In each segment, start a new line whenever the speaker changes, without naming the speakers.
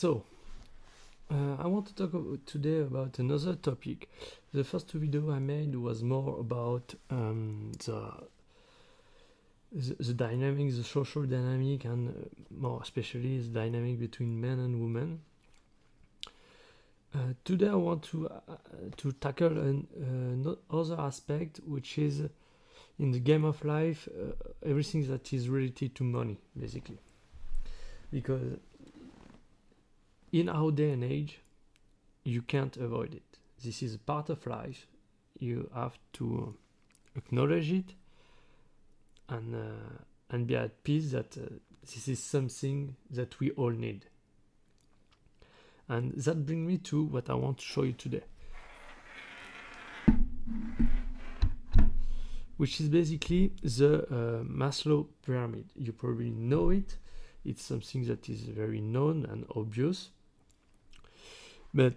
so uh, I want to talk today about another topic. The first video I made was more about um, the, the the dynamic, the social dynamic, and uh, more especially the dynamic between men and women. Uh, today I want to uh, to tackle an uh, other aspect, which is in the game of life, uh, everything that is related to money, basically, because in our day and age, you can't avoid it. This is part of life. You have to acknowledge it and uh, and be at peace that uh, this is something that we all need. And that brings me to what I want to show you today. Which is basically the uh, Maslow pyramid. You probably know it. It's something that is very known and obvious. But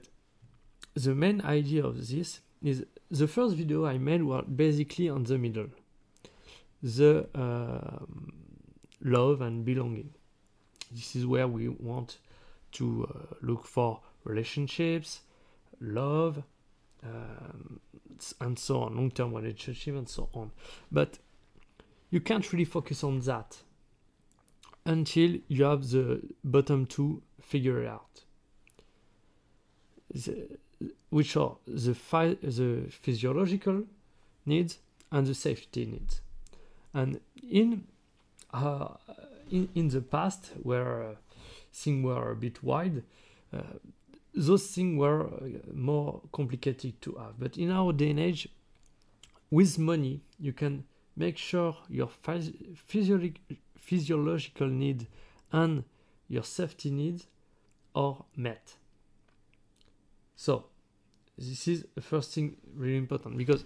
the main idea of this is the first video I made was basically on the middle the um, love and belonging. This is where we want to uh, look for relationships, love, um, and so on, long term relationship, and so on. But you can't really focus on that until you have the bottom two figured out the, which are the, the physiological needs and the safety needs. And in uh, in, in the past, where uh, things were a bit wide, uh, those things were uh, more complicated to have. But in our day and age, with money, you can make sure your phys- physiologic, physiological need and your safety needs are met. So, this is the first thing really important because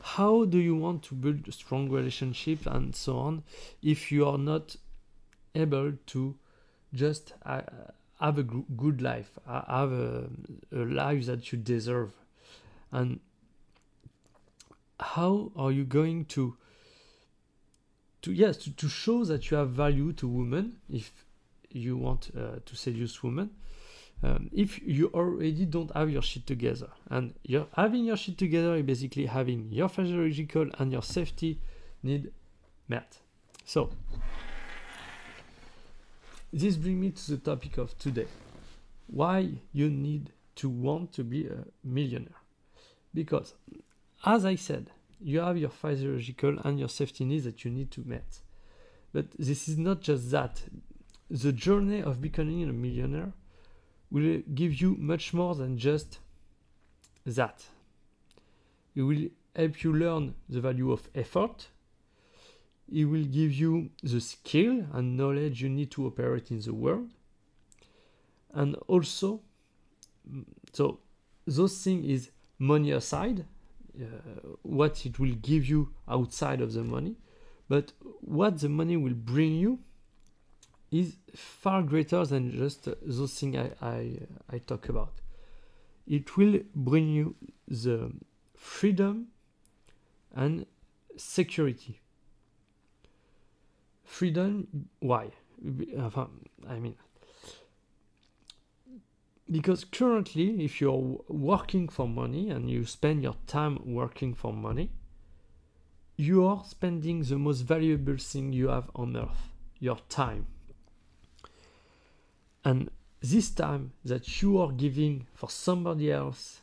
how do you want to build a strong relationship and so on if you are not able to just uh, have a good life, have a, a life that you deserve? And how are you going to to yes to, to show that you have value to women if you want uh, to seduce women um, if you already don't have your shit together and you're having your shit together is basically having your physiological and your safety need met. So this brings me to the topic of today. Why you need to want to be a millionaire. Because as i said you have your physiological and your safety needs that you need to meet. But this is not just that. The journey of becoming a millionaire will give you much more than just that. It will help you learn the value of effort. It will give you the skill and knowledge you need to operate in the world. And also, so those things is money aside, uh, what it will give you outside of the money, but what the money will bring you is far greater than just uh, those things I, I, I talk about. It will bring you the freedom and security. Freedom, why? Enfin, I mean, because currently, if you're working for money and you spend your time working for money, you are spending the most valuable thing you have on earth your time. And this time that you are giving for somebody else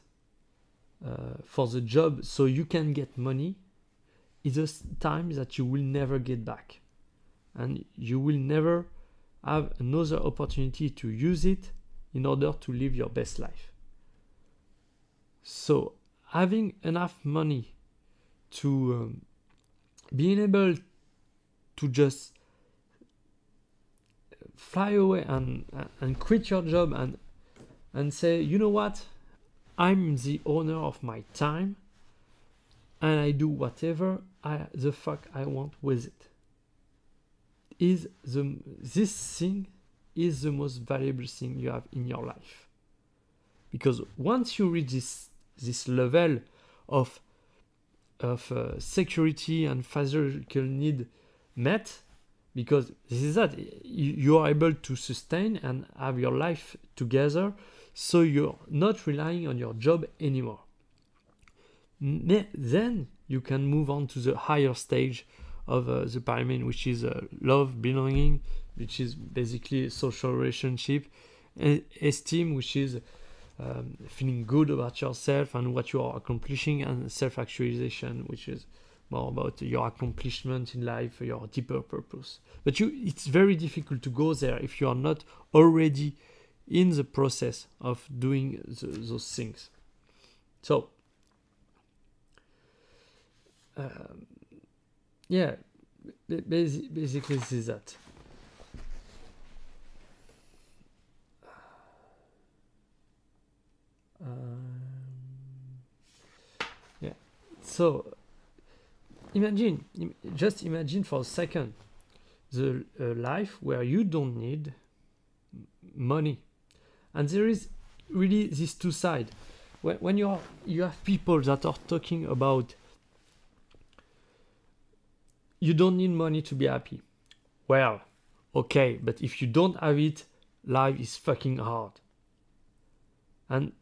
uh, for the job so you can get money is a time that you will never get back. And you will never have another opportunity to use it in order to live your best life. So, having enough money to um, being able to just fly away and and quit your job and and say you know what? I'm the owner of my time and i do whatever i the fuck i want with it. Is the this thing is the most valuable thing you have in your life. Because once you reach this this level of of uh, security and physical need met because this is that you, are able to sustain and have your life together so you're not relying on your job anymore. Then you can move on to the higher stage of uh, the pyramid which is uh, love belonging which is basically social relationship esteem which is um, feeling good about yourself and what you are accomplishing and self-actualization which is more about your accomplishment in life your deeper purpose. But you it's very difficult to go there if you are not already in the process of doing the, those things. So um, yeah ba- basi- basically this is that. Um, yeah so imagine im- just imagine for a second the uh, life where you don't need money. And there is really these two sides. When, when you you have people that are talking about you don't need money to be happy. Well okay but if you don't have it life is fucking hard. And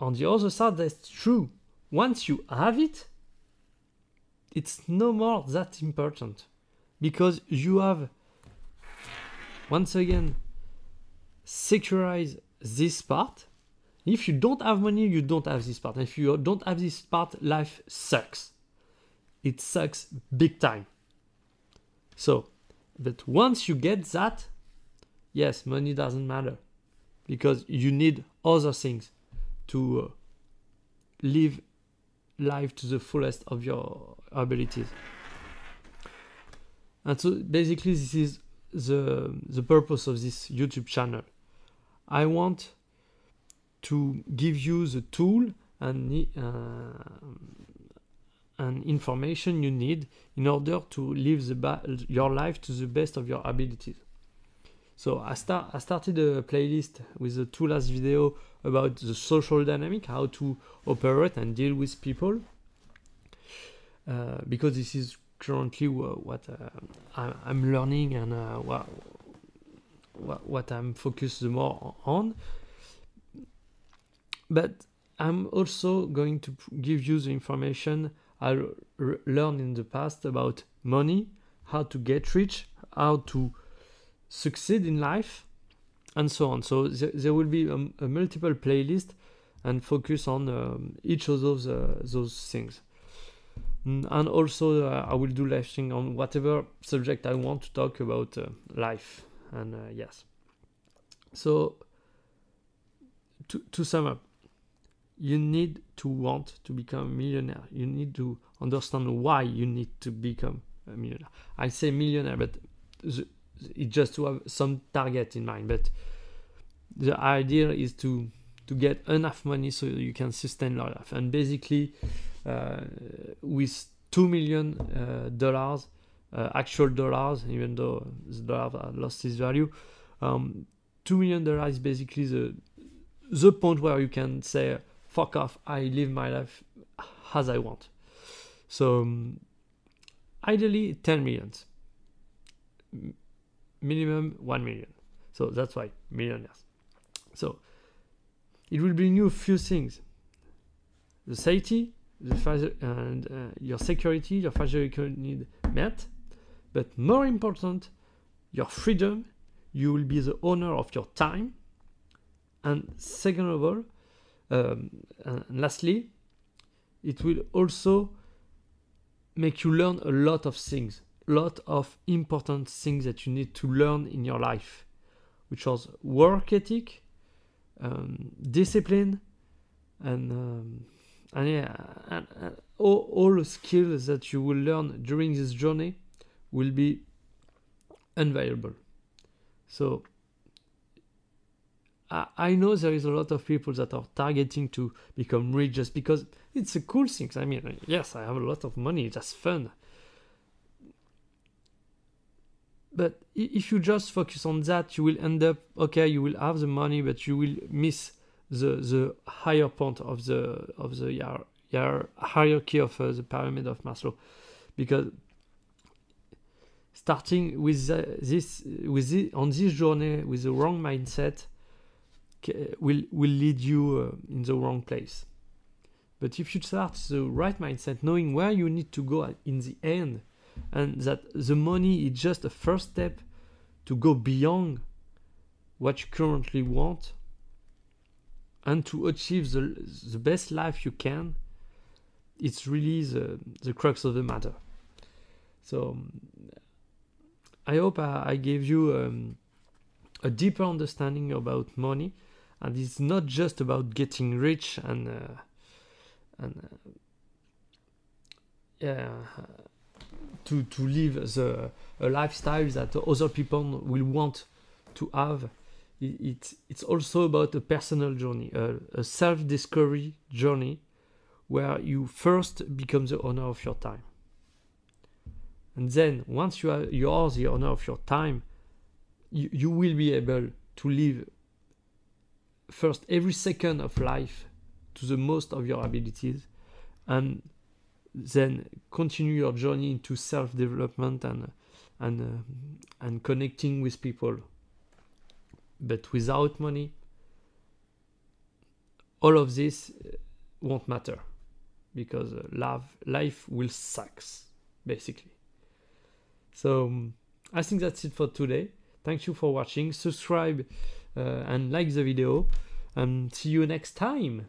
on the other side that's true. Once you have it it's no more that important because you have once again securize this part. If you don't have money you don't have this part. If you don't have this part life sucks. It sucks big time. So but once you get that yes money doesn't matter because you need other things to uh, live life to the fullest of your abilities. And so basically this is the the purpose of this YouTube channel. I want to give you the tool and uh, and information you need in order to live the your life to the best of your abilities. So I start I started a playlist with the two last video about the social dynamic, how to operate and deal with people. Uh, because this is currently what uh, I'm learning and uh, what, what I'm focused more on. But I'm also going to give you the information I learned in the past about money, how to get rich, how to succeed in life, and so on. So th- there will be a, a multiple playlist and focus on um, each of those uh, those things. And also, uh, I will do live stream on whatever subject I want to talk about uh, life. And uh, yes. So, to, to sum up, you need to want to become a millionaire. You need to understand why you need to become a millionaire. I say millionaire, but the, just to have some target in mind. But the idea is to to get enough money so you can sustain your life. And basically, with two million uh, dollars, uh, actual dollars, even though the dollar lost its value, um, two million dollars is basically the the point where you can say, "Fuck off! I live my life as I want." So, um, ideally, ten millions, M- minimum one million. So that's why millionaires. So it will bring you a few things: the safety, the and uh, your security, your physical need met, but more important, your freedom. You will be the owner of your time, and second of all, um, and lastly, it will also make you learn a lot of things, a lot of important things that you need to learn in your life, which was work ethic, um, discipline, and um, and yeah, and, and all, all the skills that you will learn during this journey will be invaluable. So I, I know there is a lot of people that are targeting to become rich just because it's a cool thing. I mean, yes, I have a lot of money, that's fun. But if you just focus on that, you will end up okay. You will have the money, but you will miss the the higher point of the of the hier- hier- hierarchy of uh, the pyramid of Maslow, because starting with uh, this with the, on this journey with the wrong mindset will will lead you uh, in the wrong place. But if you start the right mindset knowing where you need to go in the end and that the money is just a first step to go beyond what you currently want and to achieve the, the best life you can it's really the, the crux of the matter. So i hope i, I gave you um, a deeper understanding about money. And it's not just about getting rich and uh, and uh, yeah to to live the a lifestyle that other people will want to have it, it it's also about a personal journey a, a self-discovery journey where you first become the owner of your time. And then once you are you are the owner of your time you, you will be able to live first every second of life to the most of your abilities and then continue your journey into self-development and and uh, and connecting with people but without money all of this uh, won't matter because uh, love life will sucks basically. So um, i think that's it for today. Thank you for watching. Subscribe uh, and like the video and see you next time